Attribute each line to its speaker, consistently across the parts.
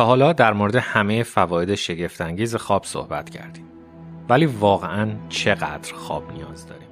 Speaker 1: تا حالا در مورد همه فواید شگفتانگیز خواب صحبت کردیم. ولی واقعا چقدر خواب نیاز داریم؟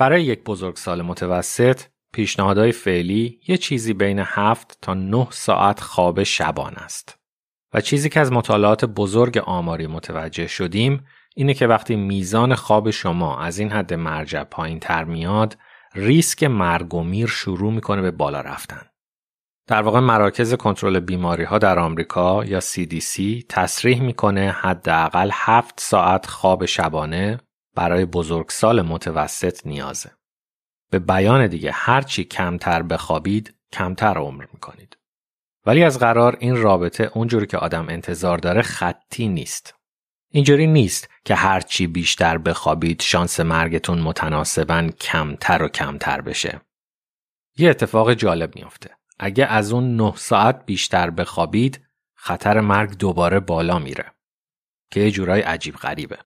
Speaker 1: برای یک بزرگسال متوسط پیشنهادهای فعلی یه چیزی بین 7 تا 9 ساعت خواب شبان است. و چیزی که از مطالعات بزرگ آماری متوجه شدیم اینه که وقتی میزان خواب شما از این حد مرجع پایین تر میاد ریسک مرگ و میر شروع می‌کنه به بالا رفتن. در واقع مراکز کنترل بیماری ها در آمریکا یا CDC تصریح می‌کنه حداقل 7 ساعت خواب شبانه برای بزرگسال متوسط نیازه. به بیان دیگه هرچی کمتر بخوابید کمتر عمر می‌کنید. ولی از قرار این رابطه اونجوری که آدم انتظار داره خطی نیست. اینجوری نیست که هرچی بیشتر بخوابید شانس مرگتون متناسبا کمتر و کمتر بشه. یه اتفاق جالب میافته. اگه از اون 9 ساعت بیشتر بخوابید خطر مرگ دوباره بالا میره. که یه جورای عجیب غریبه.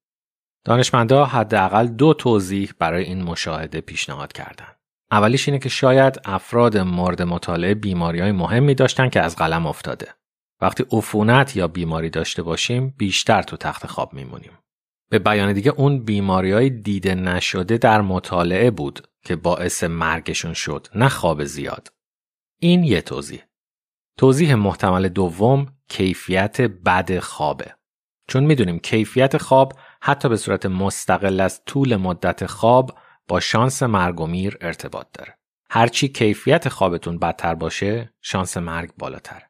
Speaker 1: دانشمندا حداقل دو توضیح برای این مشاهده پیشنهاد کردند. اولیش اینه که شاید افراد مورد مطالعه بیماری های مهمی داشتن که از قلم افتاده. وقتی عفونت یا بیماری داشته باشیم بیشتر تو تخت خواب میمونیم. به بیان دیگه اون بیماری های دیده نشده در مطالعه بود که باعث مرگشون شد نه خواب زیاد. این یه توضیح. توضیح محتمل دوم کیفیت بد خوابه. چون می‌دونیم کیفیت خواب حتی به صورت مستقل از طول مدت خواب با شانس مرگ و میر ارتباط داره. هرچی کیفیت خوابتون بدتر باشه شانس مرگ بالاتر.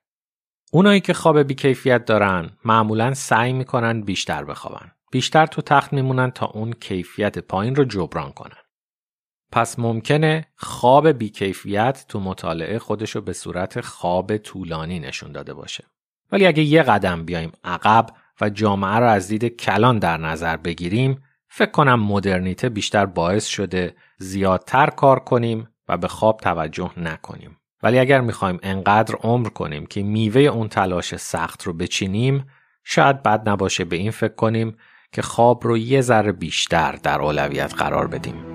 Speaker 1: اونایی که خواب بیکیفیت دارن معمولا سعی می‌کنن بیشتر بخوابن. بیشتر تو تخت میمونن تا اون کیفیت پایین رو جبران کنن. پس ممکنه خواب بیکیفیت تو مطالعه خودشو به صورت خواب طولانی نشون داده باشه. ولی اگه یه قدم بیایم عقب و جامعه را از دید کلان در نظر بگیریم فکر کنم مدرنیته بیشتر باعث شده زیادتر کار کنیم و به خواب توجه نکنیم. ولی اگر می‌خوایم انقدر عمر کنیم که میوه اون تلاش سخت رو بچینیم شاید بد نباشه به این فکر کنیم که خواب رو یه ذره بیشتر در اولویت قرار بدیم.